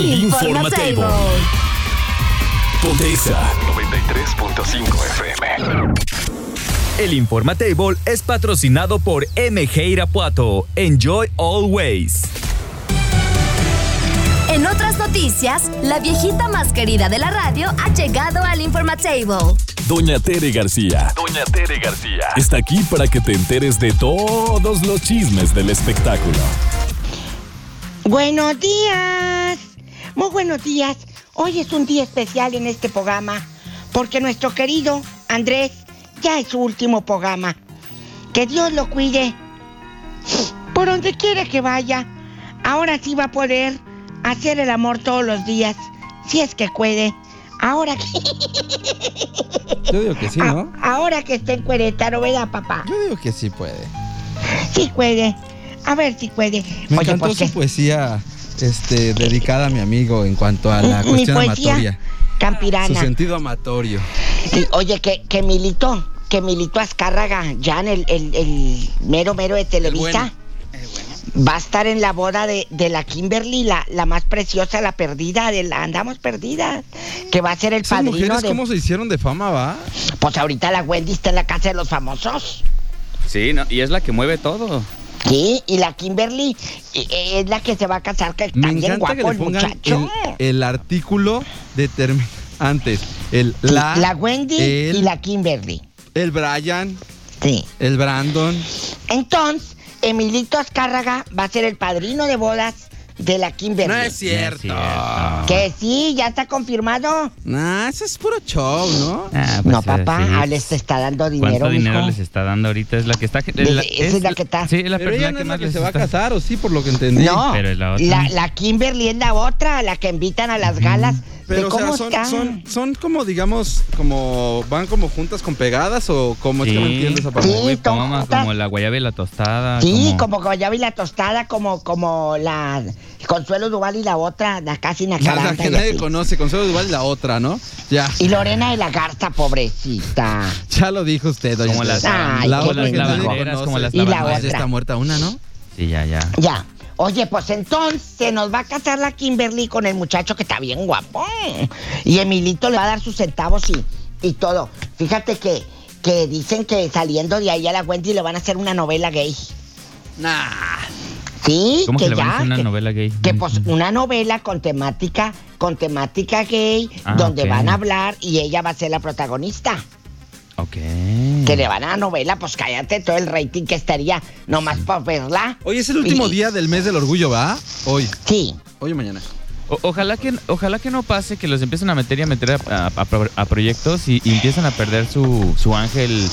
El Informatable. Pontexa 93.5 FM. El Informatable es patrocinado por MG Irapuato. Enjoy always. En otras noticias, la viejita más querida de la radio ha llegado al Informatable. Doña Tere García. Doña Tere García. Está aquí para que te enteres de todos los chismes del espectáculo. Buenos días. Muy buenos días. Hoy es un día especial en este programa porque nuestro querido Andrés ya es su último programa. Que Dios lo cuide. Por donde quiera que vaya, ahora sí va a poder hacer el amor todos los días, si es que puede. Ahora que... Yo digo que sí, ¿no? A- ahora que está en Cuerétaro, ¿verdad, papá? Yo digo que sí puede. Sí puede. A ver si puede. Me Oye, encantó su poesía este, dedicada a mi amigo en cuanto a la Mi cuestión poesía amatoria. Su Campirana. sentido amatorio. Sí, oye, que, que militó, que militó Azcárraga, ya en el, el- el mero mero de Televisa. Va a estar en la boda de, de la Kimberly, la, la más preciosa, la perdida, de la andamos perdidas, que va a ser el Esas padrino mujeres, de... ¿cómo se hicieron de fama, va? Pues ahorita la Wendy está en la casa de los famosos. Sí, no, y es la que mueve todo. Sí, y la Kimberly eh, eh, es la que se va a casar, que está Me bien encanta que guapo el muchacho. el, el artículo determin- antes. El la, la Wendy el, y la Kimberly. el Brian, Sí. el Brandon. Entonces, Emilito Azcárraga va a ser el padrino de bodas de la Kimberly. No es cierto. cierto. Que sí, ya está confirmado. Nah, eso es puro show, ¿no? Ah, pues, no, eh, papá, sí. ah, les está dando dinero, ¿Cuánto dinero les está dando ahorita? Es la que está. Esa es la que está. Sí, es la Pero persona ella no que es más la que les se va a casar, ¿o sí? Por lo que entendí. No, Pero la otra. la, la Kimberly es la otra, la que invitan a las galas. Pero, ¿De o cómo sea, son, son, son como, digamos, como, van como juntas con pegadas o como es que no Sí. entiendo esa parte. Sí, Como la guayaba y la tostada. Sí, como... como Guayaba y la tostada, como, como la Consuelo Duval y la otra, la casi La, la Nacaranta. que nadie así. conoce, Consuelo Duval y la otra, ¿no? Ya, Y Lorena de la Garza, pobrecita. ya lo dijo usted, doña Como las. Ay, la nadie lavanderas, conoce. como las Y la ya otra. está muerta una, ¿no? Sí, ya, ya. Ya. Oye, pues entonces se nos va a casar la Kimberly con el muchacho que está bien guapo. Y Emilito le va a dar sus centavos y, y todo. Fíjate que, que dicen que saliendo de ahí a la Wendy le van a hacer una novela gay. Nah. Sí, ¿Cómo que, que le van a ya. hacer una que, novela gay? que, pues una novela con temática, con temática gay, Ah, donde van a hablar y ella va a ser la protagonista. Que le van a la novela, pues cállate todo el rating que estaría nomás por verla. Hoy es el último Y- día del mes del orgullo, ¿va? Hoy. Sí. Hoy o mañana. O- ojalá que ojalá que no pase que los empiecen a meter y a meter a, a- a pro- a proyectos y, y empiezan a perder su, su ángel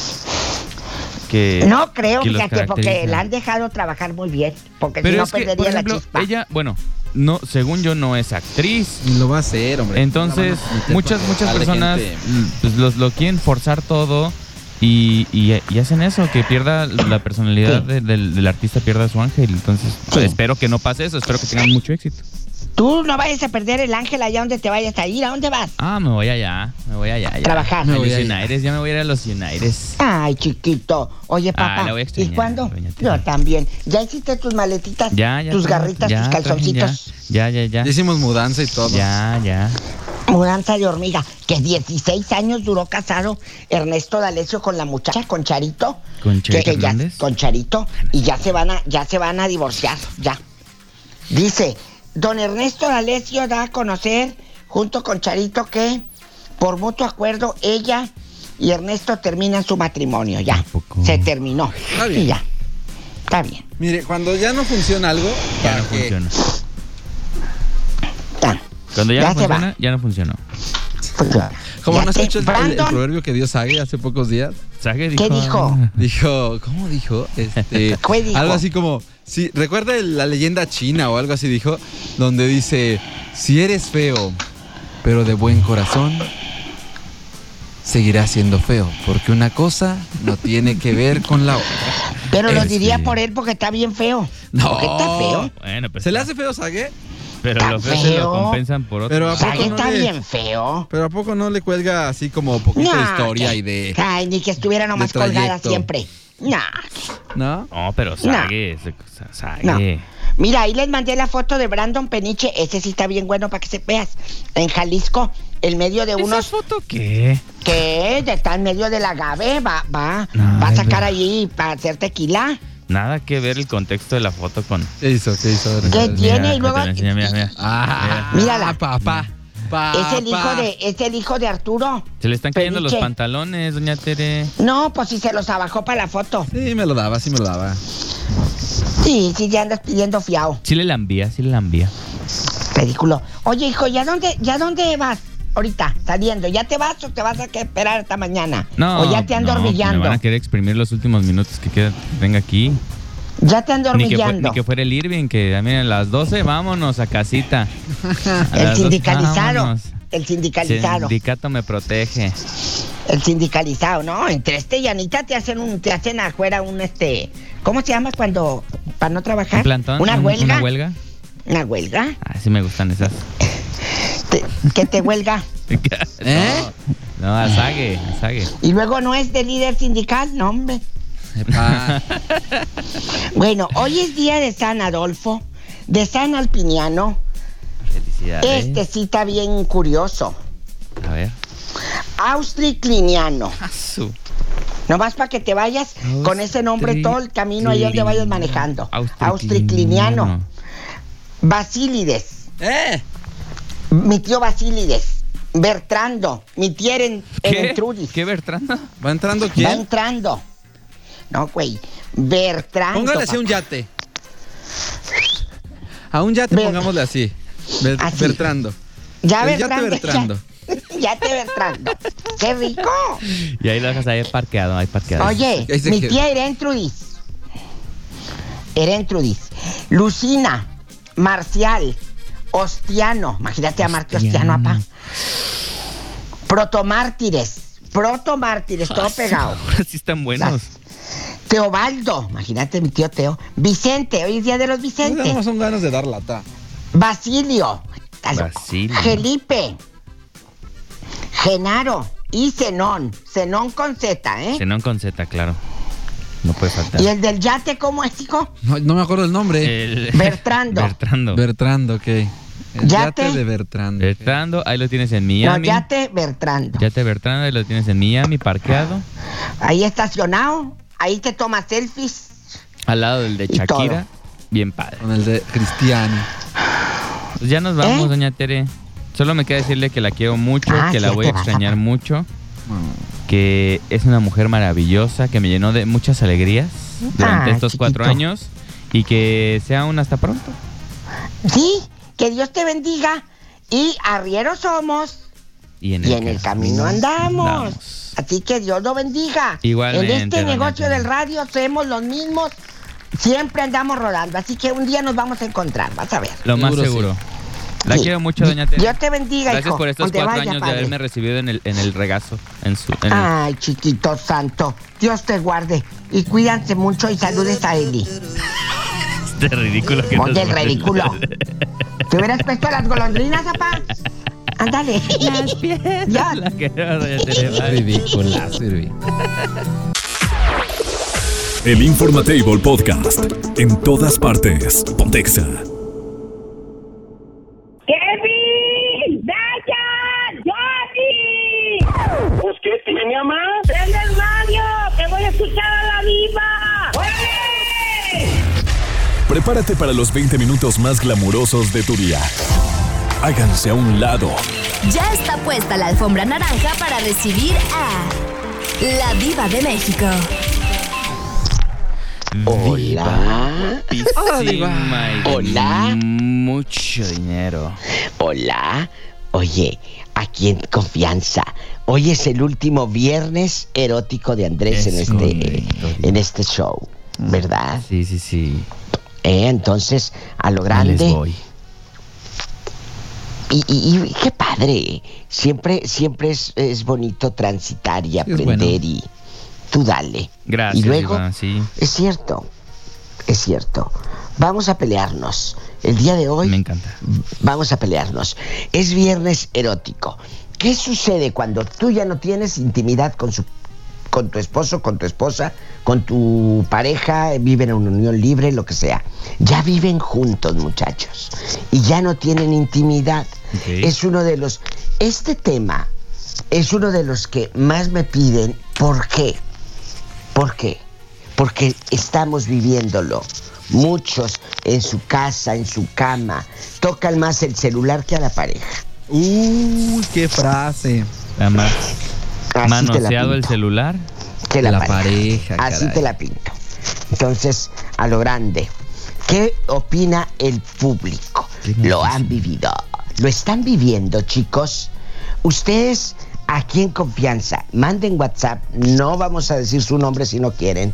que No creo, que fíjate, porque la han dejado trabajar muy bien. Porque si no perdería la chispa. ella bueno no según yo no es actriz lo va a hacer, hombre. entonces muchas muchas personas mm, pues, los, lo quieren forzar todo y, y- y hacen eso que pierda la personalidad Sí. de- del, del artista pierda su ángel entonces Sí. espero que no pase eso espero que tengan mucho éxito Tú no vayas a perder el ángel allá donde te vayas a ir. ¿A dónde vas? ah me voy allá me voy allá ya. Trabajar. a Me los voy allá. United ya me voy a ir a los United Ay, chiquito. Oye, Ah, papá. la voy a extrañar, ¿Y cuándo? Yo también. ¿Ya hiciste tus maletitas? ya ya Tus garritas, ya tus calzoncitos. ya ya ya Ya hicimos mudanza y todo. ya ya Mudanza de hormiga. Que 16 años duró casado Ernesto D'Alessio con la muchacha, con Charito. ¿Con Charito que ya- Hernández? con Charito. Y ya se van a, ya se van a divorciar. Ya. Dice, don Ernesto D'Alessio da a conocer, junto con Charito, que por mutuo acuerdo ella y Ernesto terminan su matrimonio. Ya. Se terminó. Está bien. Y ya. Está bien. Mire, cuando ya no funciona algo, ya ¿para no funciona Ya. cuando ya, Ya no va. funciona ya no funcionó Como Ya no has el, proverbio que dio Sage hace pocos días. ¿Qué dijo? Dijo, ¿cómo dijo? Este, ¿Qué dijo? Algo así como, sí, recuerda la leyenda china o algo así dijo, donde dice, si eres feo, pero de buen corazón, seguirás siendo feo, porque una cosa no tiene que ver con la otra. Pero lo diría sí. por él porque está bien feo. No. Porque está feo. Bueno, pues. ¿Se le hace feo Sage? Pero lo feo se lo compensan por otro. Pero ¿a poco Sague no está le- bien feo. Pero ¿a poco no le cuelga así como poquito de historia que- y de... Ay, ni que estuviera nomás colgada siempre. No. ¿No? No, pero Sage. No. Mira, ahí les mandé la foto de Brandon Peniche. Ese sí está bien bueno para que se veas. En Jalisco, en medio de ¿Esa unos foto qué? que está en medio del agave, va, va, No, va a sacar ahí para hacer tequila. Nada que ver el contexto de la foto con. ¿Qué hizo? ¿Qué hizo? ¿Qué tiene? Y Mira, luego te la enseño, mira, mira. Ah, Mírala. papá. es el hijo de, es el hijo de Arturo. Se le están cayendo los pantalones, doña Tere. No, pues si se los abajó para la foto. Sí, me lo daba, sí me lo daba. Sí, sí, ya andas pidiendo fiao. Sí le la envía, sí le la envía. Ridículo. Oye, hijo, ¿ya dónde, ya dónde vas? Ahorita, saliendo. ¿Ya te vas o te vas a esperar hasta mañana? No. O ya te ando no, hormigueando. Me van a querer exprimir los últimos minutos que queda, venga aquí. Ya te ando Ni que, fue- hormigueando. ni que fuera el Irving, que también a las 12 vámonos a casita. A El las 12, sindicalizado. El sindicalizado. Sindicato me protege. El sindicalizado, ¿no? Entre este y Anita te hacen un, te hacen afuera un este. ¿Cómo se llama cuando para no trabajar? ¿Un plantón? Una ¿Un- huelga. ¿Una huelga? Una huelga. Ah, sí me gustan esas. Te- que te huelga. ¿Eh? No, a Sague, a Sague. Y luego no es de líder sindical, no, hombre. Epa. Bueno, hoy es día de San Adolfo, de San Alpiniano. Felicidades. Este sí está bien curioso. A ver. Austricliniano. Su. Nomás para que te vayas con ese nombre todo el camino ahí donde vayas manejando. Austricliniano. Basílides. ¿Eh? Mi tío Basílides. Bertrando. Mi tía Eren, ¿Qué? Erentrudis. ¿Qué Bertrando? ¿Va entrando Va quién? entrando. No, güey. Bertrando. Póngale así a un papá. yate. A un yate Ver- pongámosle así. Ber- Así. Bertrando. Ya El yate Bertrando. Bertrando. Ya, ya te Bertrando. ¡Qué rico! Y ahí lo dejas ahí parqueado, ahí parqueado. Oye, mi queda. tía Erentrudis. Erentrudis. Lucina. Marcial. Ostiano. Imagínate a Marte Ostiano, apá. Protomártires. Protomártires, todo pegado. Ahora sí están buenos. Teobaldo. Imagínate mi tío Teo. Vicente. Hoy es día de los No Vicentes. son ganas de dar lata. Basilio. Basilio. Felipe. Genaro. Y Zenón. Zenón con Z, ¿eh? Zenón con Z, claro. No puede faltar. ¿Y el del yate cómo es, hijo? No, no me acuerdo el nombre. El- Bertrando. Bertrando. Bertrando, ok. El Yate. yate de Bertrando. Bertrando, ahí lo tienes en No, Miami. yate Bertrando. Yate Bertrando, ahí lo tienes en Miami, parqueado. Ahí estacionado. Ahí te tomas selfies. Al lado del de Shakira. Bien padre. Con el de Cristiano. Pues ya nos vamos, ¿Eh? doña Tere. Solo me queda decirle que la quiero mucho, Ah, que la voy a extrañar mucho, que es una mujer maravillosa, que me llenó de muchas alegrías durante Ah, estos cuatro años y que sea un hasta pronto. Sí, que Dios te bendiga. Y arrieros somos. Y en Y en el camino andamos. Así que Dios lo bendiga. Igualmente, En este negocio del radio somos los mismos. Siempre andamos rodando. Así que un día nos vamos a encontrar. Vas a ver. Lo más Seguro sí. La Sí. quiero mucho, doña Tere. Dios te bendiga, Gracias hijo. por estos Donde cuatro vaya, años de haberme recibido en el, en el regazo. En su, en el- Ay, chiquito santo. Dios te guarde. Y cuídense mucho y saludes a Eli. Este ridículo que Oye, el ridículo. ¿Te hubieras puesto las golondrinas, papá? Ándale. Ya. La quiero, doña Tere. Bye. Ridícula, Sirvi. El Informatable Podcast. En todas partes. Pontexa. ¡Kevin! ¡Dayan! ¡Johnny! Pues, ¿qué tiene, mamá? ¡Prende el radio! ¡Que voy a escuchar a la viva! Prepárate para los 20 minutos más glamurosos de tu día. Háganse a un lado. Ya está puesta la alfombra naranja para recibir a la diva de México. Hola. Y de Hola. Mucho dinero. Hola. Oye, aquí en confianza. Hoy es el último viernes erótico de Andrés en Es este, correcto. en este show, ¿verdad? Sí, sí, sí. Eh, entonces, a lo Ahí les grande. voy. Y, y- y qué padre. Siempre, siempre es, es bonito transitar y aprender bueno. y tú dale. Gracias, Y luego, Iván, sí. es cierto, es cierto. Vamos a pelearnos. El día de hoy Me encanta. vamos a pelearnos. Es viernes erótico. ¿Qué sucede cuando tú ya no tienes intimidad con su con tu esposo, con tu esposa, con tu pareja, viven en una unión libre, lo que sea. Ya viven juntos, muchachos, y ya no tienen intimidad. Es uno de los este tema es uno de los que más me piden, ¿por qué? ¿Por qué? Porque estamos viviéndolo. Muchos en su casa, en su cama, tocan más el celular que a la pareja. Uy, qué frase. Nada más. Así Manoseado el celular. que la pareja, Así caray. te la pinto. Entonces, a lo grande, ¿qué opina el público? Lo han vivido. Lo están viviendo, chicos. Ustedes, aquí en confianza, manden WhatsApp. No vamos a decir su nombre si no quieren.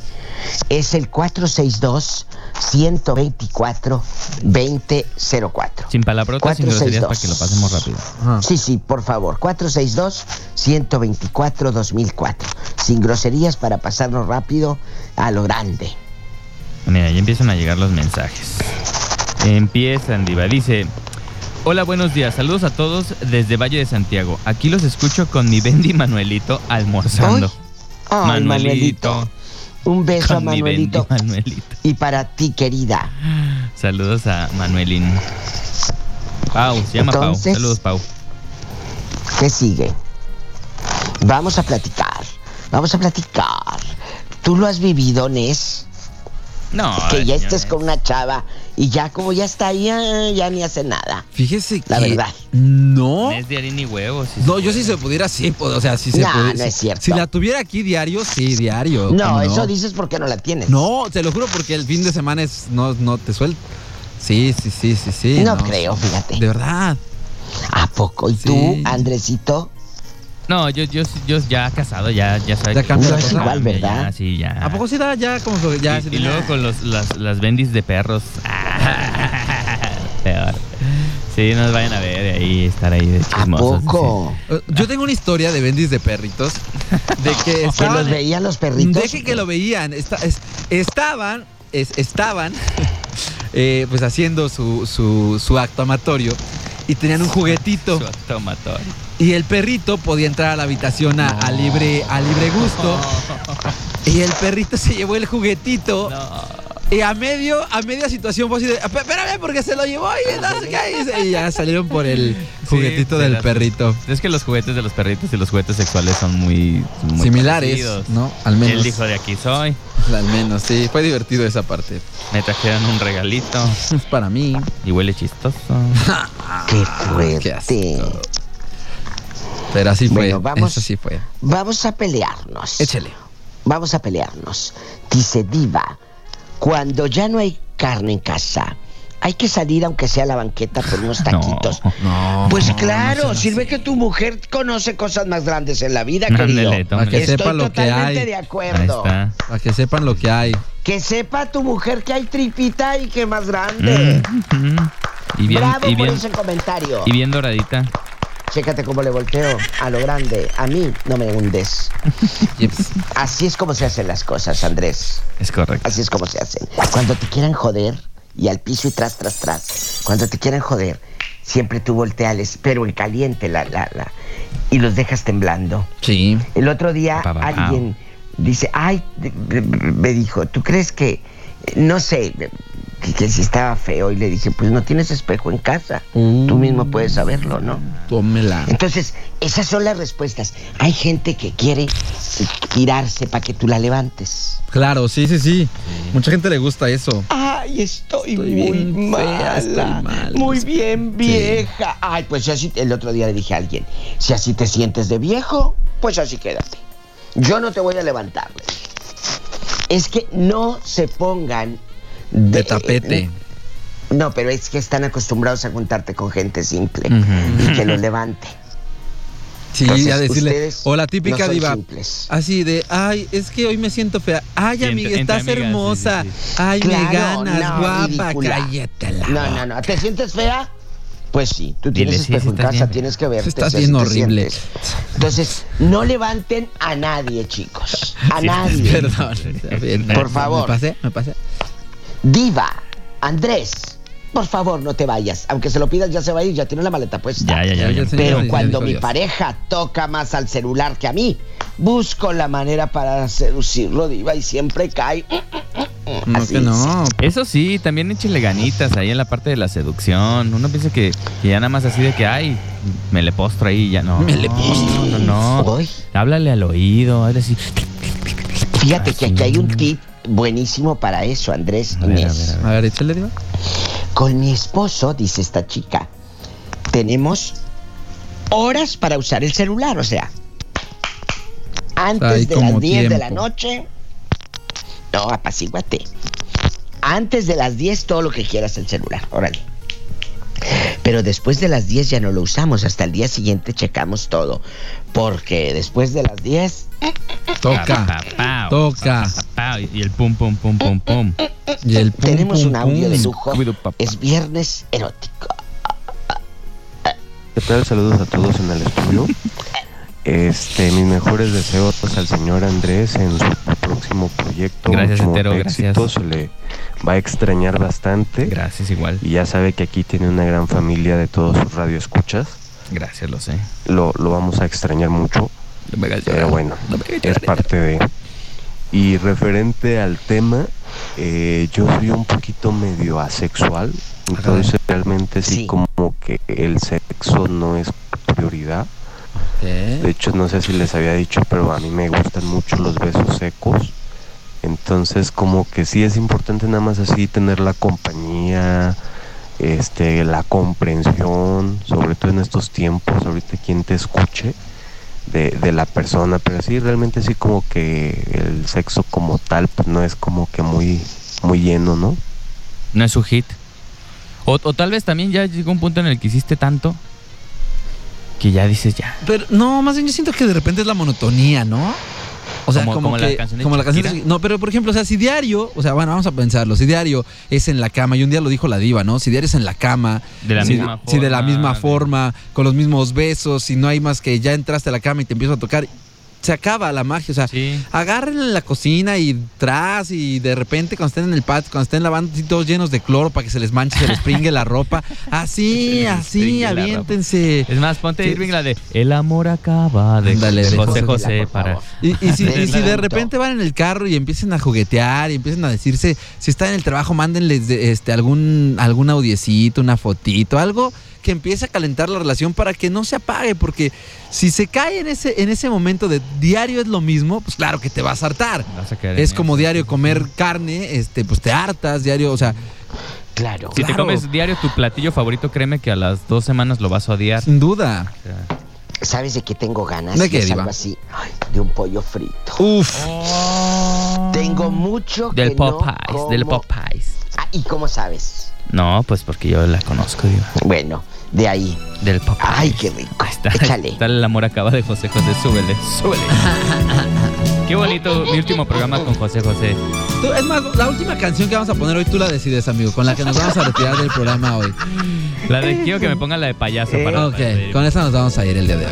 Es el 462-124-2004. Sin palabrotas, sin groserías para que lo pasemos rápido. Ajá. Sí, sí, por favor. 462-124-2004. Sin groserías para pasarnos rápido a lo grande. Mira, ya empiezan a llegar los mensajes. Empiezan, Diva. Dice: Hola, buenos días. Saludos a todos desde Valle de Santiago. Aquí los escucho con mi Bendy Manuelito almorzando. Ay, Manuelito. Un beso a Con Manuelito. Bendy Manuelito. Y para ti, querida. Saludos a Manuelín. Pau, se llama Entonces- Pau. Saludos, Pau. ¿Qué sigue? Vamos a platicar. Vamos a platicar. ¿Tú lo has vivido, Nes? No, que ya estés con una chava y ya como ya está ahí, ya, ya ni hace nada. Fíjese que. La verdad. No. No es de harina y huevos. sí No, yo puede. si se pudiera, sí, pues, o sea, si se No, pudiera. no es cierto. Si la tuviera aquí diario, sí, diario. No, ¿cómo eso dices porque no la tienes. No, te lo juro porque el fin de semana es no, no te suelto. Sí, sí, sí, sí, sí. No creo, fíjate. De verdad. ¿A poco? ¿Y Sí. tú, Andresito? No, yo, yo, yo ya casado, ya, ya sabes. Ya que- cambia la cosa. igual, ¿verdad? ya, sí, ya. ¿A poco sí da ya como que ya? y, luego con los, las, las bendis de perros. Peor. Sí, nos vayan a ver ahí, estar ahí de ¿A chismosos. poco? Eh, Yo tengo una historia de bendis de perritos. De que ¿Que estaban. los veían los perritos? Deje que lo veían. esta- es- estaban. es- estaban. eh, pues haciendo su, su, su acto amatorio. Y tenían un juguetito. Su automatorio. Y el perrito podía entrar a la habitación a, a libre, a libre gusto. Y el perrito se llevó el juguetito. Y a medio, a media situación fue así de, "Espé- espérame porque se lo llevó y no sé qué", y ya salieron por el juguetito del las- perrito. Es que los juguetes de los perritos y los juguetes sexuales son muy, muy Similares, parecidos. ¿no? Al menos. Él dijo de aquí soy. Al menos, sí. Fue divertido esa parte. Me trajeron un regalito Es para mí. y huele chistoso. ¡Qué Qué fuerte! asco. Pero así fue. Bueno, vamos. Eso sí fue. Vamos a pelearnos. Échale. Vamos a pelearnos. Dice Diva, cuando ya no hay carne en casa, hay que salir aunque sea a la banqueta por unos No. taquitos. No. Pues claro, sirve que tu mujer conoce cosas más grandes en la vida, querido. Para que Estoy sepa lo que totalmente hay. de acuerdo. Para que sepan lo que hay. Que sepa tu mujer que hay tripita y que más grande. Mm, mm. Y bien, Bravo y por bien, ese comentario. y bien doradita. Chécate cómo le volteo a lo grande. A mí no me hundes. Así es como se hacen las cosas, Andrés. Es correcto. Así es como se hacen. Cuando te quieran joder y al piso y tras, tras, tras. Cuando te quieran joder, siempre tú volteales, pero en caliente la, la, la. Y los dejas temblando. Sí. El otro día Pa, pa, pa. alguien dice, ay, me dijo, ¿tú crees que, no sé, que, que si estaba feo? Y le dije, pues no tienes espejo en casa. Tú mismo puedes saberlo, ¿no? Tómela. Entonces, esas son las respuestas. Hay gente que quiere tirarse para que tú la levantes. Claro, sí, sí, sí. Mucha gente le gusta eso. Ay, estoy, Estoy muy bien mala, fea, estoy mal. muy bien vieja. Ay, pues así, el otro día le dije a alguien, si así te sientes de viejo, pues así quédate. Yo no te voy a levantar. le dije. Es que no se pongan De tapete. No, pero es que están acostumbrados a juntarte con gente simple y que los levante. Sí, Entonces, a decirle. O la típica no diva. simples. Así de, ay, es que hoy me siento fea. Ay, amiga, estás sí, hermosa. sí, Ay, me Claro, ganas, no, guapa. Cállate la No, no, no. ¿Te sientes fea? Pues sí, tú Dile, tienes sí, sí, espejo en estás casa, bien. tienes que verte. Estás si bien horrible. sientes. Entonces, no levanten a nadie, chicos. A Sí, nadie. Perdón. Por favor. Me pasé, me pasé. Diva, Andrés, por favor, no te vayas. Aunque se lo pidas, ya se va a ir, ya tiene la maleta puesta. Ya, ya, ya. Señor, Pero cuando mi Dios. pareja toca más al celular que a mí, busco la manera para seducirlo, Diva, y siempre cae. No, Así que no. Eso sí, también échele ganitas ahí en la parte de la seducción. Uno piensa que, que ya nada más así de que, ay, me le postro ahí y ya no. Me le postro. No, no. Uy. Háblale al oído, hazle así. Fíjate que aquí hay un tip buenísimo para eso, Andrés A ver, a Inés. ver, a ver. A ver, échale, diva. Con mi esposo, dice esta chica, tenemos horas para usar el celular, o sea, antes de las 10 de la noche, no, apacíguate. Antes de las 10 todo lo que quieras el celular, órale. Pero después de las 10 ya no lo usamos, hasta el día siguiente checamos todo, porque después de las 10 Toca. Toca. Y el pum, pum, pum, pum, pum. Y el pum, tenemos pum, un audio pum. de lujo. Es viernes erótico. ¿Qué tal? Saludos a todos en el estudio. Este, mis mejores deseos al señor Andrés en su próximo proyecto. Gracias, Mucho Entero, éxito, gracias. Se le va a extrañar bastante. Gracias, igual. Y ya sabe que aquí tiene una gran familia de todos sus radioescuchas. Gracias, lo sé. Lo, lo vamos a extrañar mucho. No me Pero bueno, No me hagas es parte de. Y referente al tema, eh, yo soy un poquito medio asexual. Entonces realmente sí, Sí. como que el sexo no es prioridad. De hecho, no sé si les había dicho, pero a mí me gustan mucho los besos secos. Entonces, como que sí es importante nada más así tener la compañía, este, la comprensión, sobre todo en estos tiempos, ahorita quien te escuche de, de la persona, pero sí, realmente sí como que el sexo como tal, pues no es como que muy, muy lleno, ¿no? No es su hit. O, o tal vez también ya llegó un punto en el que hiciste tanto que ya dices ya. Pero no, más bien yo siento que de repente es la monotonía, ¿no? O sea, Como- como, como la que, canción de como la canción de. No, pero por ejemplo, o sea, si diario, o sea, bueno, vamos a pensarlo, si diario es en la cama, y un día lo dijo la diva, ¿no? Si diario es en la cama, De la si, misma si de la misma forma, con los mismos besos, si no hay más que ya entraste a la cama y te empiezo a tocar, se acaba la magia, o sea, Sí. en la cocina y tras y de repente cuando estén en el patio, cuando estén lavando así todos llenos de cloro para que se les manche, se les pringue la ropa, así, así, aviéntense. Es más, ponte. Irving la de El amor acaba de, José José para. Y, y si, y si de repente van en el carro y empiecen a juguetear y empiezan a decirse, si están en el trabajo, mándenles de- este, algún, algún audiecito, una fotito, algo que empiece a calentar la relación para que no se apague, porque si se cae en ese, en ese momento de diario es lo mismo, pues claro que te vas a hartar. Vas a Es en como eso. diario comer carne, este, pues te hartas, diario, o sea, Claro. Si te comes diario tu platillo favorito, créeme que a las dos semanas lo vas a odiar. sin duda. O sea, ¿Sabes de qué tengo ganas? ¿De qué, Es Diva? algo así, ay, de un pollo frito. Uf. Tengo mucho Del que no Popeyes, del como. Popeyes. Ah, ¿y cómo sabes? No, pues porque yo la conozco, digo. Bueno, de ahí. Del Popeyes. Ay, qué rico. Está, Échale. está el amor acaba de José José, súbele, súbele. Qué bonito mi último programa con José José. Tú- es más, la última canción que vamos a poner hoy tú la decides, amigo, con la que nos vamos a retirar del programa hoy. La de quiero que me pongan la de payaso para. Ok, con esa nos vamos a ir el día de hoy.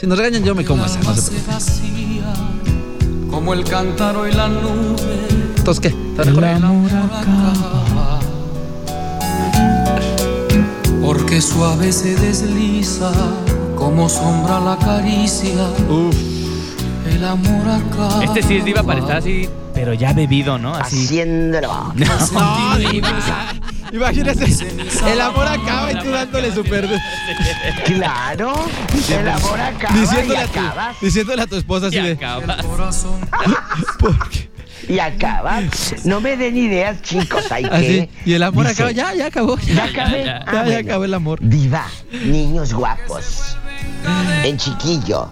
Si nos regañan, yo me como esa, no se preocupen. vacía, como el cántaro y la nube. Entonces, ¿qué? ¿Está Porque suave se desliza, como sombra la caricia. Uf. El amor acaba. Este sí es diva para estar así, pero ya bebido, ¿no? Así. Haciéndolo. No, diva. Imagínate, el amor acaba y tú dándole súper... Claro. El amor acaba Diciéndole y a, tu, acabas. diciéndole a tu esposa así de... acabas. Corazón. ¿Por qué? Y acabas. No me den ideas, chicos. Hay Así, que. y el amor Dice, acaba, ya, ya acabó. Ya acabé. Ya, Ah, Ya, ya bueno. acabó el amor. Diva, niños guapos. En chiquillo.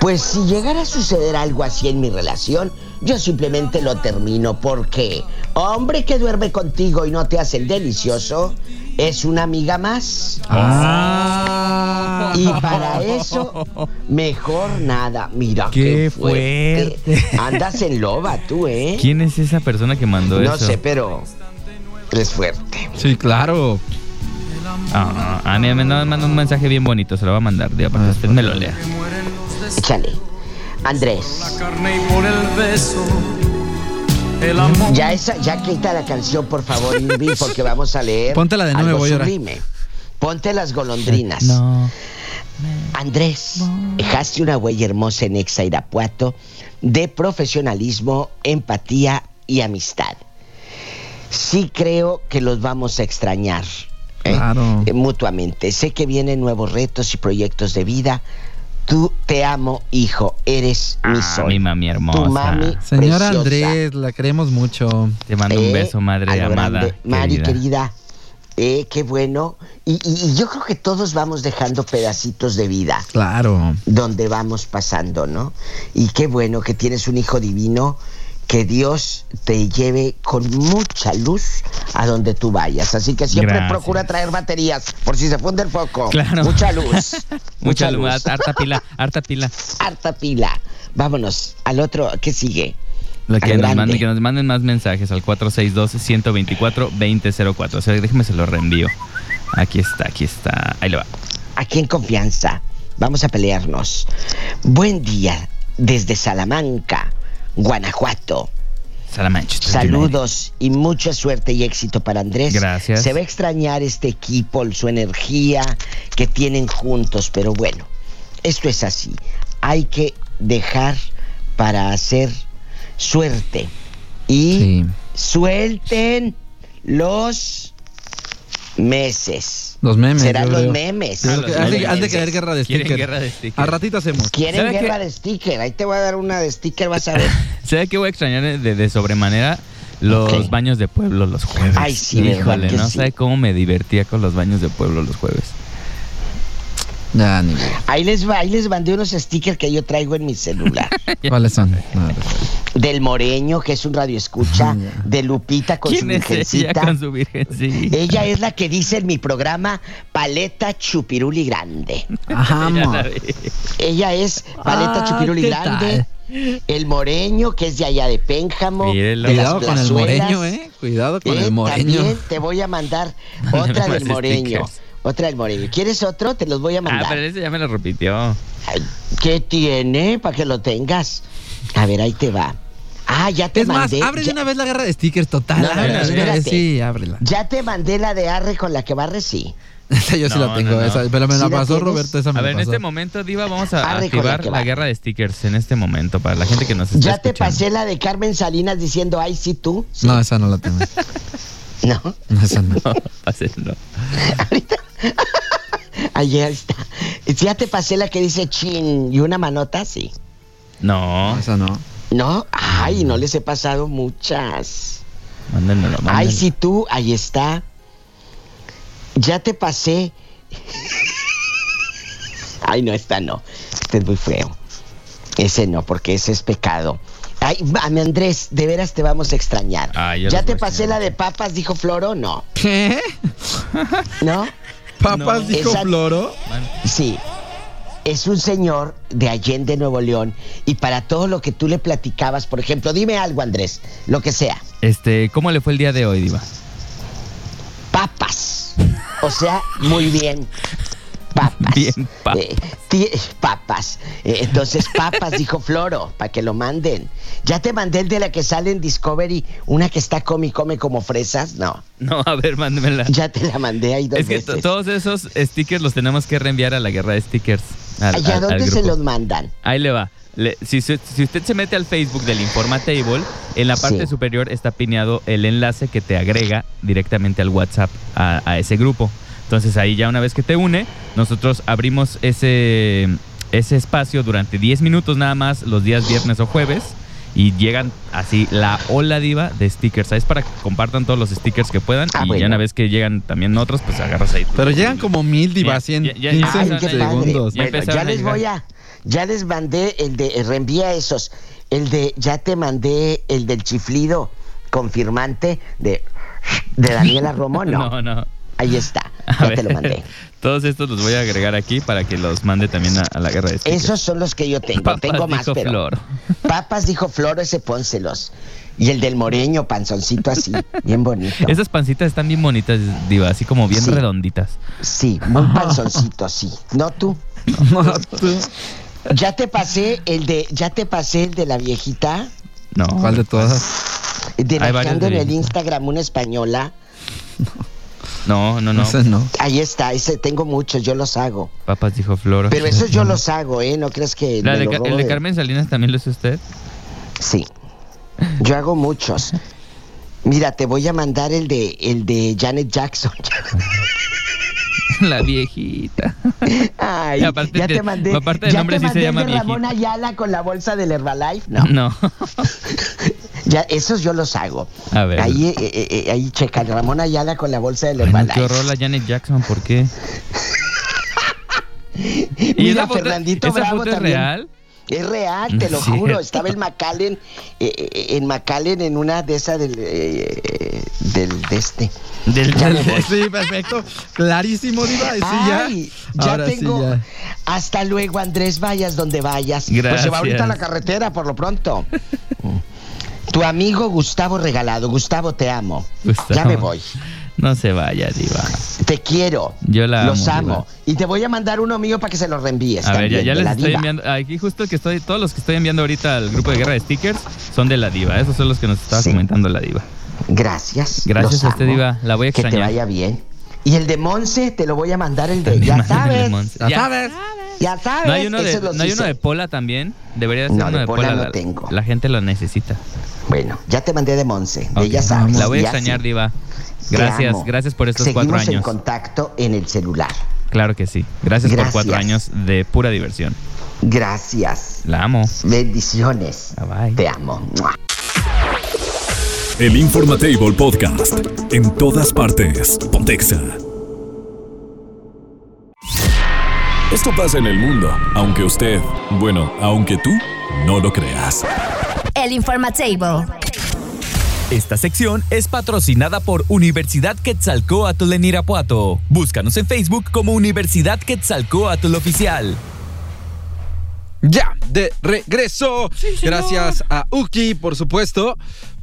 Pues si llegara a suceder algo así en mi relación, yo simplemente lo termino porque hombre que duerme contigo y no te hace el delicioso es una amiga más. Ah. Y para eso, mejor nada. Mira Qué qué, fuerte. fuerte. Andas en loba tú, ¿eh? ¿Quién es esa persona que mandó No eso? sé, pero es fuerte. Sí, claro. Ah, a mí me manda un mensaje bien bonito, se lo va a mandar, diga, para que usted me lo lea. Échale. Andrés, La carne y por el beso. El amor. ya esa, ya quita la canción, por favor, Invi, porque vamos a leer. Póntela de algo nuevo, voy a llorar. sublime. Ponte las golondrinas. No. Andrés, dejaste una huella hermosa en Exa Irapuato de profesionalismo, empatía y amistad. Sí creo que los vamos a extrañar. ¿eh? Claro. Eh, mutuamente. Sé que vienen nuevos retos y proyectos de vida. Tú te amo, hijo. Eres mi Ah, sol. mi mami hermosa. Tu mami Señora preciosa. Andrés, la queremos mucho. Te mando un Eh, beso, madre amada. grande. Mari, querida. querida. Eh, qué bueno. Y, y- y yo creo que todos vamos dejando pedacitos de vida Claro. donde vamos pasando, ¿no? Y qué bueno que tienes un hijo divino, que Dios te lleve con mucha luz a donde tú vayas. Así que siempre Gracias. procura traer baterías por si se funde el foco. Claro. Mucha luz. Mucha luz, harta pila, harta pila. Harta pila. Vámonos al otro. ¿Qué sigue? Lo que nos, manden, que nos manden más mensajes al 462-124-2004. O sea, déjeme se lo reenvío. Aquí está, aquí está. Ahí le va. Aquí en confianza. Vamos a pelearnos. Buen día desde Salamanca, Guanajuato. Saludos y mucha suerte y éxito para Andrés. Gracias. Se va a extrañar este equipo, su energía que tienen juntos, pero bueno, esto es así. Hay que dejar para hacer suerte. Y Sí. suelten los meses. Los memes. Serán los memes. Creo que los has de, memes. has de querer guerra de guerra stickers. A ratito hacemos. Quieren ¿Sabe guerra de sticker. Ahí te voy a dar una de sticker, vas a ver. ¿Sabe qué voy a extrañar de, de sobremanera? Los baños de pueblo los jueves. Ay, sí, ¿verdad Híjole, no sí? sabe cómo me divertía con los baños de pueblo los jueves. Ya, ni modo. Ahí les va, ahí les mandé unos stickers que yo traigo en mi celular. ¿Cuáles son? No, Del Moreño, que es un radio escucha, Ah, de Lupita con su ¿Quién es ella virgencita. con su virgencita? Ella es la que dice en mi programa Paleta Chupiruli Grande. Ajá. Ella es Paleta Ah, Chupiruli ¿qué Grande. El Moreño, que es de allá de Pénjamo. Mírelo. de las Cuidado con el moreño, ¿eh? Cuidado con Eh, el moreño. También te voy a mandar otra del Moreño. stickers. Otra del Moreño. ¿Quieres otro? Te los voy a Ah, mandar. pero ese ya me lo repitió. ¿Qué tiene? Para que lo tengas. A ver, ahí te va. Ah, ya te Es más, mandé. abre de ya, una vez la guerra de stickers total. No, ábrela, espérate. Sí, ábrela. ya te mandé la de arre con la que barre, sí. Esa yo sí No, la tengo, no, no. esa, pero me ¿Sí la la pasó? Roberto, esa me A la ver, en pasó. este momento, Diva, vamos a Arre la activar la va. guerra de stickers en este momento para la gente que nos está Ya te escuchando. pasé la de Carmen Salinas diciendo, ay, sí, tú. Sí. No, esa no la tengo. No. No, esa no. No, pásenlo. Ahorita. Ahí está. Ya te pasé la que dice chin y una manota, sí. No, No, esa no. ¿No? Ay, no les he pasado muchas. mándenmelo, Ay, mándenlo. sí, tú, ahí está. Ya te pasé. Ay, no, esta no. Este es muy feo. Ese no, porque ese es pecado. Ay, mami Andrés, de veras te vamos a extrañar. Ay, yo ¿Ya te pasé extrañar la de papas, dijo Floro? No. ¿Qué? ¿No? ¿Papas No. dijo Esa- Floro? Sí. Es un señor de Allende, Nuevo León, y para todo lo que tú le platicabas, por ejemplo, dime algo, Andrés, lo que sea. Este, ¿cómo le fue el día de hoy, Diva? papas. O sea, muy bien. Papas. Bien, papas. Eh, papas. Eh, entonces, papas, dijo Floro, para que lo manden. Ya te mandé el de la que sale en Discovery, una que está come y come como fresas. No, No, a ver, mándemela. ya te la mandé ahí dos Es que veces. todos esos stickers los tenemos que reenviar a la guerra de stickers. al- Ay, ¿a al- al dónde se los mandan? Ahí le va. Le- si, si usted se mete al Facebook del Informatable, en la parte Sí. superior está pineado el enlace que te agrega directamente al WhatsApp a, a ese grupo. Entonces ahí ya una vez que te une, nosotros abrimos ese, ese espacio durante 10 minutos nada más los días viernes o jueves. y llegan así la ola diva de stickers. Es para que compartan todos los stickers que puedan Ah, y bueno. ya una vez que llegan también otros, pues agarras ahí. Pero llegan como mil divas, Ya, 100, ya, ya, 15 Ay, ya, qué ya, padre. segundos. Ya Bueno, ya empezaron a les voy a. Ya les mandé el de. Reenvía esos. El de. Ya te mandé el del chiflido confirmante de. De Daniela Romo, no. No, no. Ahí está. A Ya ver, te lo mandé. Todos estos los voy a agregar aquí para que los mande también a, a la guerra de stickers. Esos son los que yo tengo. Papas tengo más, dijo pero. Flor. Papas dijo Flor, ese pónselos. Y el del moreño, panzoncito así, bien bonito. Esas pancitas están bien bonitas, Diva, así como bien Sí. redonditas. Sí, muy panzoncito, sí. ¿No tú? No, tú. Ya te pasé el de, ya te pasé el de la viejita, No. ¿Cuál de todas? de en de el viejita. Instagram una española. No, no, no. Ahí está, ese tengo muchos, yo los hago. Papas dijo Flor. Pero esos yo los hago, ¿eh? No crees que La me de lo Ca- robo el de Carmen Salinas también lo hace usted. Sí. Yo hago muchos. Mira, te voy a mandar el de el de Janet Jackson. La viejita. Ay, aparte ya de- te mandé. aparte del ya nombre te sí se llama de Ramón viejita. Ayala con la bolsa del Herbalife. No. No. Ya, esos yo los hago. A ver. Ahí, eh, eh, eh, ahí checa, Ramón Ayala con la bolsa del no, Herbalife. qué horror la Janet Jackson, ¿por qué? ¿Y Mira, foto, Fernandito esa Bravo foto es también. real? Es real, te lo Sí. juro. Estaba en McAllen, eh, eh, en McAllen, en una de esas del, eh, del de este. Del, Ya voy. Sí, perfecto. Clarísimo, Diva. Sí, ya. Ay, ya Ahora sí, tengo. ya. Hasta luego, Andrés, vayas donde vayas. Pues se Gracias. va ahorita a la carretera por lo pronto. tu amigo Gustavo Regalado. Gustavo, te amo. Gustavo. Ya me voy. No se vaya, Diva. Te quiero. Yo la Los amo, amo. Y te voy a mandar uno mío para que se lo reenvíes. A ver, ya, ya les estoy diva. enviando. Aquí justo que estoy. Todos los que estoy enviando ahorita al grupo de guerra de stickers son de la Diva. Esos son los que nos estaba Sí. comentando la Diva. Gracias. Gracias a usted, amo. Diva. La voy a Que te extrañar. vaya bien. Y el de Monse, te lo voy a mandar el de. También Ya sabes. Ya. sabes. Ya sabes. No hay uno de, esos los no hay uno hice. de Pola también. Debería ser No, uno de de Pola Pola. no la, tengo. la gente lo necesita. Bueno, ya te mandé de Monse. De ya sabes. La voy a extrañar, sí. Diva. Gracias, gracias por estos Seguimos cuatro en años. contacto en el celular. Claro que sí. Gracias, por cuatro años de pura diversión. Gracias. La amo. Bendiciones. Bye bye. Te amo. El Informatable Podcast. En todas partes. Pontexa. Esto pasa en el mundo, aunque usted, bueno, aunque tú no lo creas. El Informatable. Esta sección es patrocinada por Universidad Quetzalcóatl en Irapuato. Búscanos en Facebook como Universidad Quetzalcóatl Oficial. Ya, de regreso. Gracias a Uki, por supuesto,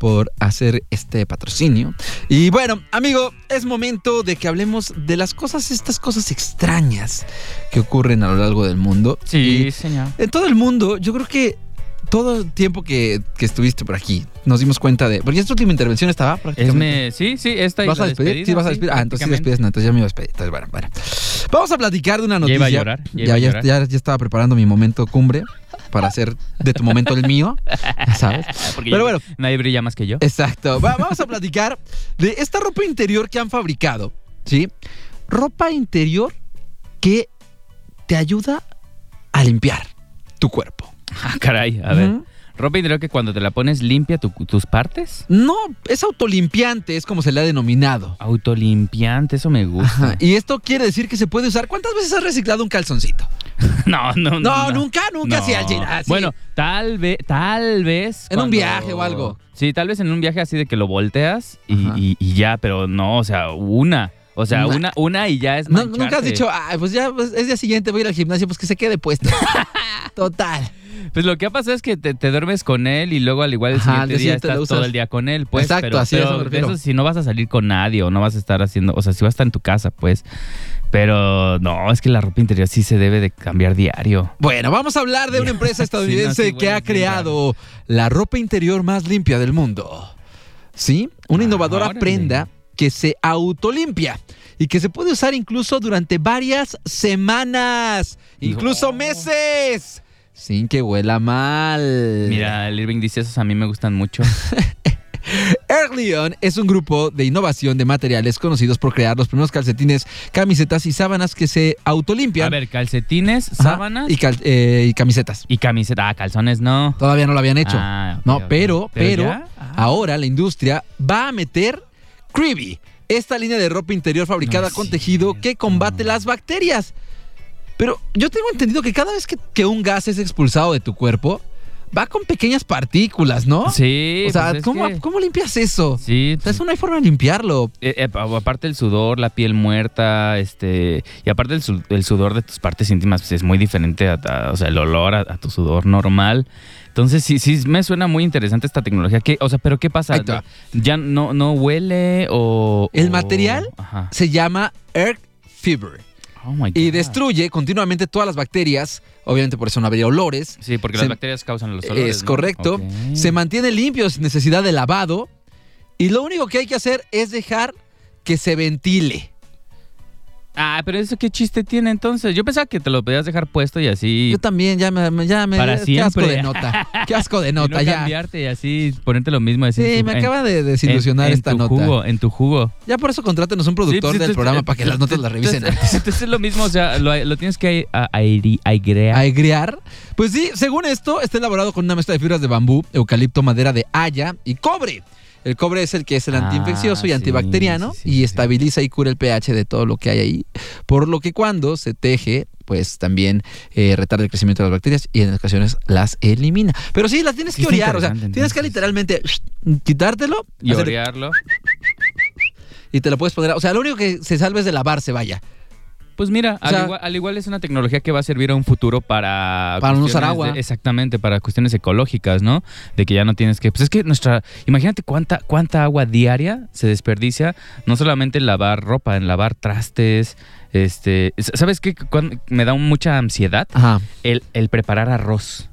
por hacer este patrocinio. Y bueno, amigo, es momento de que hablemos de las cosas, estas cosas extrañas que ocurren a lo largo del mundo. Sí, Y señor. en todo el mundo, yo creo que todo el tiempo que, que estuviste por aquí, nos dimos cuenta de. Porque esta última intervención estaba prácticamente. Es me, sí, sí, esta y ¿Vas a despedir? Sí, vas a despedir. Ah, entonces sí despides, no, entonces ya me iba a despedir. Entonces, bueno, bueno. Vamos a platicar de una Ya noticia. iba a llorar, ya iba Ya, a ya, llorar. ya- ya estaba preparando mi momento cumbre para hacer de tu momento el mío, ¿sabes? Porque Pero bueno, nadie brilla más que yo. exacto. Va- vamos a platicar de esta ropa interior que han fabricado, ¿sí? Ropa interior que te ayuda a limpiar tu cuerpo. Ah, caray, a ver. Ropa interior que cuando te la pones limpia tu- tus partes. No, es autolimpiante, es como se le ha denominado. Autolimpiante, eso me gusta. Ajá, Y esto quiere decir que se puede usar. ¿Cuántas veces has reciclado un calzoncito? No, no, No, nunca, nunca así al gym, así. Bueno, tal vez, tal vez. En un viaje o algo. Sí, tal vez en un viaje así de que lo volteas y, Ajá. y- y ya, pero no, o sea, una. O sea, Una. una, y ya es No, mancharte. nunca has dicho, ay, pues ya pues, es día siguiente, voy a ir al gimnasio, pues que se quede puesto. Total. Pues lo que ha pasado es que te, te duermes con él y luego al igual el Ajá, al siguiente día lo estás usas. todo el día con él, pues. Exacto, pero, así a eso pero me refiero. de eso si no vas a salir con nadie o no vas a estar haciendo, o sea, si vas a estar en tu casa, pues. Pero no, es que la ropa interior sí se debe de cambiar diario. Bueno, vamos a hablar de una empresa estadounidense Sí, no, sí, que bueno, ha creado la ropa interior más limpia del mundo. ¿Sí? Una Ah, innovadora órale. prenda que se autolimpia y que se puede usar incluso durante varias semanas, incluso No. meses, sin que huela mal. Mira, el Irving dice esos a mí me gustan mucho. Erlion es un grupo de innovación de materiales conocidos por crear los primeros calcetines, camisetas y sábanas que se autolimpian. A ver, calcetines, Ajá, sábanas y, cal- eh, y camisetas. y camiseta. Ah, calzones no. Todavía no lo habían hecho. Ah, no, pero, pero? Ah. ahora la industria va a meter Creepy, esta línea de ropa interior fabricada No con tejido que combate las bacterias. Pero yo tengo entendido que cada vez que, que un gas es expulsado de tu cuerpo, va con pequeñas partículas, ¿no? Sí. O sea, pues es ¿cómo, que- cómo limpias eso? Sí, O sea, eso no hay forma de limpiarlo. Eh, eh, aparte el sudor, la piel muerta, este, y aparte el, su- el sudor de tus partes íntimas pues, es muy diferente, a, a- o sea, el olor a, a tu sudor normal. Entonces sí, sí, me suena muy interesante esta tecnología. ¿Qué, o sea, pero ¿qué pasa? ¿Ya no, no huele o...? El o- material Ajá. se llama Earth Fever Oh, my y destruye continuamente todas las bacterias. Obviamente por eso no habría olores. Sí, porque se- las bacterias causan los olores. Es ¿no? correcto. Se mantiene limpio sin necesidad de lavado. Y lo único que hay que hacer es dejar que se ventile. Ah, pero eso qué chiste tiene entonces. Yo pensaba que te lo podías dejar puesto y así... Yo también, ya me, ya me Para qué asco de nota. Qué asco de y nota, no ya. cambiarte y así ponerte lo mismo. Así Sí, tu- me en- acaba de desilusionar en- en esta tu nota. Jugo, en tu jugo. Ya por eso contrátenos un productor Sí, pues, del entonces, programa eh, para que las notas las revisen antes. Entonces es lo mismo, o sea, lo, lo tienes que a- airi- airear. Aegrear. Pues sí, según esto, está elaborado con una mezcla de fibras de bambú, eucalipto, madera de haya y cobre. El cobre es el que es el Ah, antiinfeccioso y antibacteriano sí, sí, y sí. estabiliza y cura el pH de todo lo que hay ahí. Por lo que cuando se teje, pues también eh, retarda el crecimiento de las bacterias y en ocasiones las elimina. Pero sí, las tienes que orear, o sea, tienes que literalmente quitártelo y orearlo. y te lo puedes poner. O sea, lo único que se salve es de lavarse, vaya. Pues mira, O sea- al, igual, al igual es una tecnología que va a servir a un futuro para... Para no usar agua. de- exactamente, para cuestiones ecológicas, ¿no? De que ya no tienes que... Pues es que nuestra... Imagínate cuánta, cuánta agua diaria se desperdicia, no solamente en lavar ropa, en lavar trastes, este... ¿Sabes qué? Me da mucha ansiedad Ajá. el, el preparar arroz.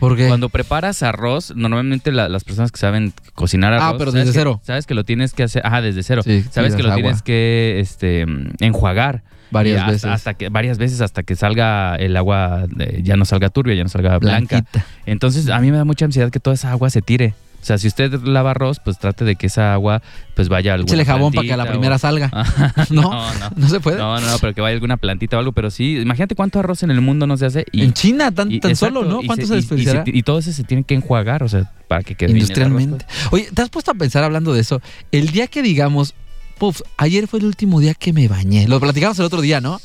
¿Por qué? Cuando preparas arroz, normalmente la- las personas que saben cocinar Ah, arroz. pero ¿sabes desde que- cero. Sabes que lo tienes que hacer. Ajá, desde cero. Sí, sabes que lo agua. tienes que este, enjuagar. Varias hasta, veces. Hasta que, varias veces hasta que salga el agua, eh, ya no salga turbia, ya no salga blanca. Blanquita. Entonces, a mí me da mucha ansiedad que toda esa agua se tire. O sea, si usted lava arroz, pues trate de que esa agua pues vaya a alguna Échale jabón para que a la primera o- salga. Ajá, ¿No? no, no. ¿No se puede? No, no, no, pero que vaya alguna plantita o algo, pero sí, imagínate cuánto arroz en el mundo no se hace y, en China, tan, y- tan exacto, solo, ¿no? ¿Cuánto se, y- y? Y, todo eso se tiene que enjuagar, o sea, para que quede bien el arroz, Industrialmente. Oye, ¿te has puesto a pensar hablando de eso? El día que digamos, puf, ayer fue el último día que me bañé. Lo platicamos el otro día, ¿no?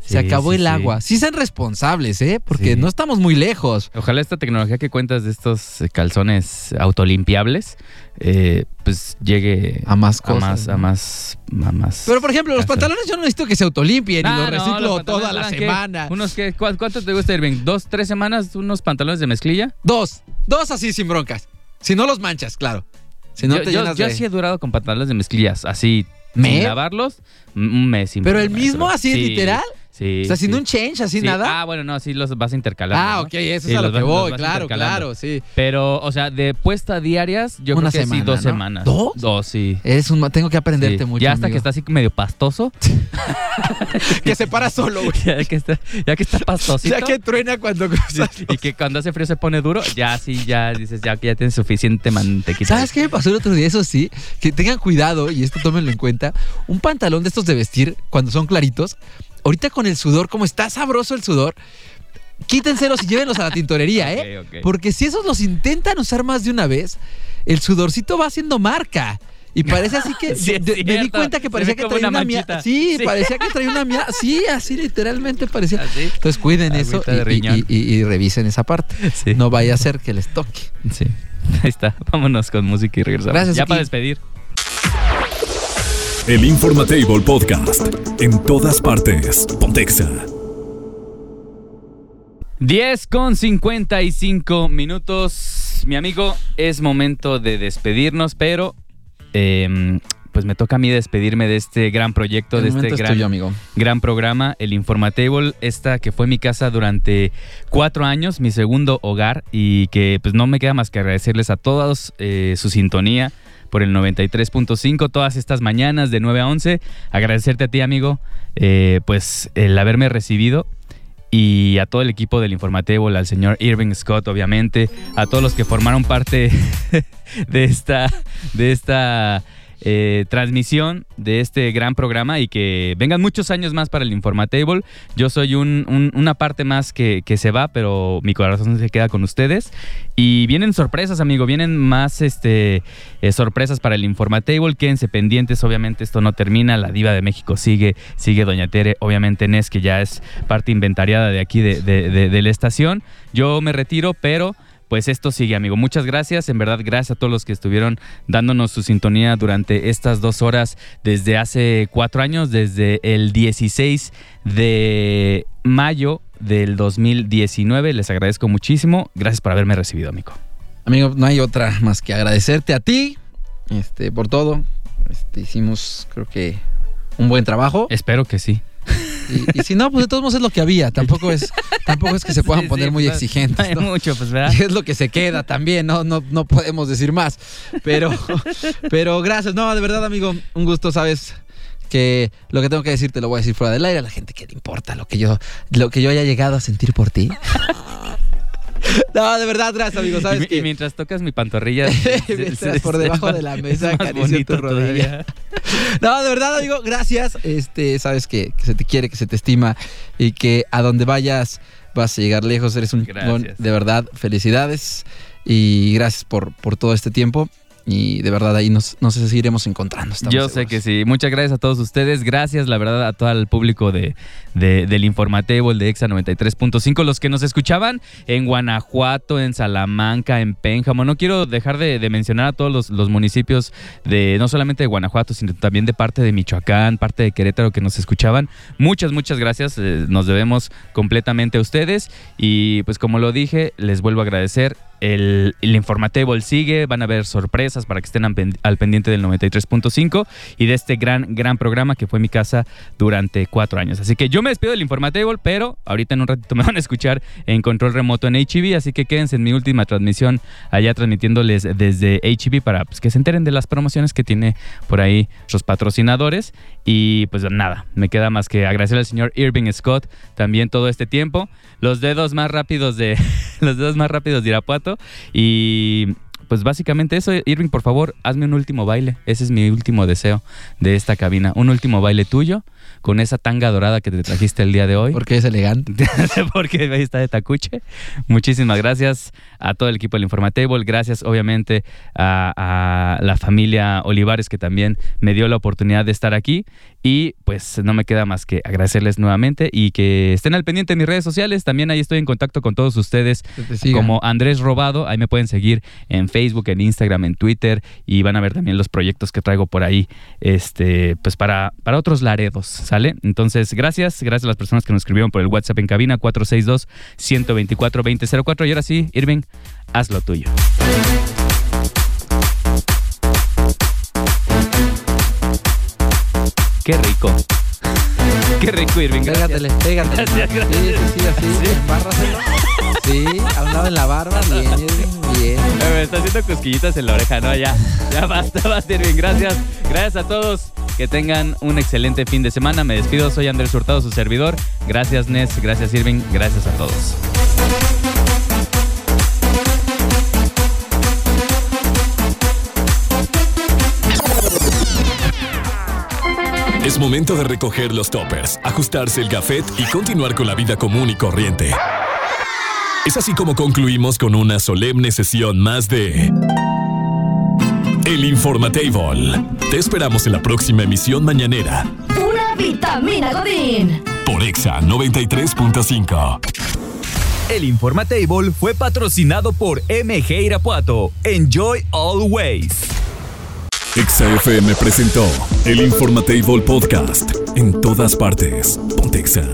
Se Sí, acabó sí, el agua. Sí sean responsables, ¿eh? Porque no estamos muy lejos. Ojalá esta tecnología que cuentas de estos eh, calzones autolimpiables, eh, pues llegue A más a cosas. más, a ¿no? más, a más. Pero por ejemplo, los pantalones yo no necesito que se autolimpien y Ah, los no, reciclo los pantalones toda la semana. Unos que, ¿cu- ¿Cuánto te gusta, Irving? ¿Dos, tres semanas? ¿Unos pantalones de mezclilla? Dos. Dos así sin broncas. Si no los manchas, claro. Si no yo te yo- llenas yo de... sí he durado con pantalones de mezclillas, así, ¿Me? sin lavarlos, un mes sin Pero el mismo así, sí, literal. Sí. o sea, sin sí. un change, así Sí, nada. Ah, bueno, no, sí los vas intercalando. Ah, ¿no? ok, eso Sí, es a lo que vas- voy. Claro, claro, sí. Pero, o sea, de puesta diarias, yo Una creo que sí, semana, dos ¿no? semanas. ¿Dos? Dos, sí. Eres un... Tengo que aprenderte Sí. mucho, Ya hasta amigo. que está así medio pastoso. Que se para solo, güey. ya, que está, ya que está pastosito. Ya que truena cuando cruzas. y que cuando hace frío se pone duro, ya sí, ya dices, ya que ya tienes suficiente mantequita. ¿Sabes qué me pasó el otro día? Eso sí, que tengan cuidado, y esto tómenlo en cuenta, un pantalón de estos de vestir, cuando son claritos, ahorita con el sudor, como está sabroso el sudor, quítenselos y llévenlos a la tintorería, ¿eh? Ok, ok. Porque si esos los intentan usar más de una vez, el sudorcito va haciendo marca. Y parece así que. Sí, de- me di cuenta que parecía que traía una mía. Sí, Sí. parecía que traía una mía. Sí, así literalmente parecía. ¿Así? Entonces cuiden eso Agüita y- riñón. y, y- y revisen esa parte. Sí. No vaya a ser que les toque. Sí. Ahí está. Vámonos con música y regresamos. Gracias, Ya para despedir. El Informatable Podcast. En todas partes. Pontexa. 10 con 55 minutos. Mi amigo, es momento de despedirnos, pero em, pues me toca a mí despedirme de este gran proyecto, El de este momento es gran, tuyo, amigo. gran programa, el Informatable, esta que fue mi casa durante cuatro años, mi segundo hogar, y que pues no me queda más que agradecerles a todos eh, su sintonía por el 93.5 todas estas mañanas de 9 a 11. Agradecerte a ti, amigo, eh, pues el haberme recibido. y a todo el equipo del Informatable, al señor Irving Scott, obviamente, a todos los que formaron parte de esta, de esta eh, transmisión de este gran programa y que vengan muchos años más para el Informatable. Yo soy un- un- una parte más que, se va, pero mi corazón se queda con ustedes. Y vienen sorpresas, amigo, vienen más este, eh, sorpresas para el Informatable. Quédense pendientes, obviamente esto no termina. La Diva de México sigue, sigue Doña Tere, obviamente Nes, que ya es parte inventariada de aquí de la estación. Yo me retiro, pero pues esto sigue, amigo. Muchas gracias. En verdad, gracias a todos los que estuvieron dándonos su sintonía durante estas dos horas desde hace cuatro años, desde el 16 de mayo del 2019. Les agradezco muchísimo. Gracias por haberme recibido, amigo. Amigo, no hay otra más que agradecerte a ti este, por todo. Este, hicimos, creo que, un buen trabajo. Espero que sí. Y, y si no, pues de todos modos es lo que había. Tampoco es, tampoco es que se puedan Sí, poner sí, muy pues, exigentes. no hay ¿no? mucho, pues, ¿verdad? Y es lo que se queda también, no, no, no podemos decir más. Pero, pero gracias. No, de verdad, amigo, un gusto, sabes que lo que tengo que decir te lo voy a decir fuera del aire a la gente que le importa lo que yo, lo que yo haya llegado a sentir por ti. No, de verdad, gracias, amigo. Y, Sabes mi- que y mientras tocas mi pantorrilla, Mientras por debajo de la mesa acaricio tu rodilla. todavía. No, de verdad, amigo, gracias. Este, sabes que, que se te quiere, que se te estima y que a donde vayas vas a llegar lejos. Eres un Gracias. De verdad, felicidades y gracias por, por todo este tiempo. Y de verdad ahí nos, nos seguiremos encontrando. Yo sé que sí. Muchas gracias a todos ustedes. Gracias, la verdad, a todo el público de, de- del Informatable de EXA 93.5. Los que nos escuchaban en Guanajuato, en Salamanca, en Pénjamo. No quiero dejar de, de mencionar a todos los, los municipios de no solamente de Guanajuato, sino también de parte de Michoacán, parte de Querétaro que nos escuchaban. Muchas, muchas gracias. Eh, nos debemos completamente a ustedes. Y pues como lo dije, les vuelvo a agradecer. El, el Informatable sigue, van a haber sorpresas para que estén al pen- al pendiente del 93.5 y de este gran, gran programa que fue mi casa durante cuatro años. Así que yo me despido del Informatable, pero ahorita en un ratito me van a escuchar en control remoto en HEV, así que quédense en mi última transmisión allá transmitiéndoles desde HEV para pues, que se enteren de las promociones que tiene por ahí los patrocinadores. Y pues nada, me queda más que agradecer al señor Irving Scott también todo este tiempo. Los dedos más rápidos de los dedos más rápidos de Irapuato y pues básicamente eso, Irving, por favor, hazme un último baile. Ese es mi último deseo de esta cabina. Un último baile tuyo con esa tanga dorada que te trajiste el día de hoy. Porque es elegante. Porque ahí está de tacuche. Muchísimas gracias a todo el equipo del Informatable. Gracias, obviamente, a, a la familia Olivares que también me dio la oportunidad de estar aquí. Y pues no me queda más que agradecerles nuevamente y que estén al pendiente de mis redes sociales. También ahí estoy en contacto con todos ustedes como Andrés Robado. Ahí me pueden seguir en Facebook, en Instagram, en Twitter y van a ver también los proyectos que traigo por ahí, este, pues para, para otros laredos, ¿sale? Entonces, gracias, gracias a las personas que nos escribieron por el WhatsApp en cabina 462-124-2004. Y ahora sí, Irving, haz lo tuyo. Qué rico. Qué rico, Irving. Pégatele, pégatele. Gracias, gracias. Sí, sí, sí, así. Sí, a en la barba. Bien, Irving, bien. Me está haciendo cosquillitas en la oreja, ¿no? Ya, ya basta, basta, Irving. Gracias. Gracias a todos. Que tengan un excelente fin de semana. Me despido. Soy Andrés Hurtado, su servidor. Gracias, Nes. Gracias, Irving. Gracias a todos. Es momento de recoger los toppers, ajustarse el gafet y continuar con la vida común y corriente. Es así como concluimos con una solemne sesión más de El Informatable. Te esperamos en la próxima emisión mañanera Pura vitamina Godín. por Exa 93.5. El Informatable fue patrocinado por MG Irapuato. Enjoy Always. Exa FM presentó El Informatable Podcast. En todas partes. Pontexa.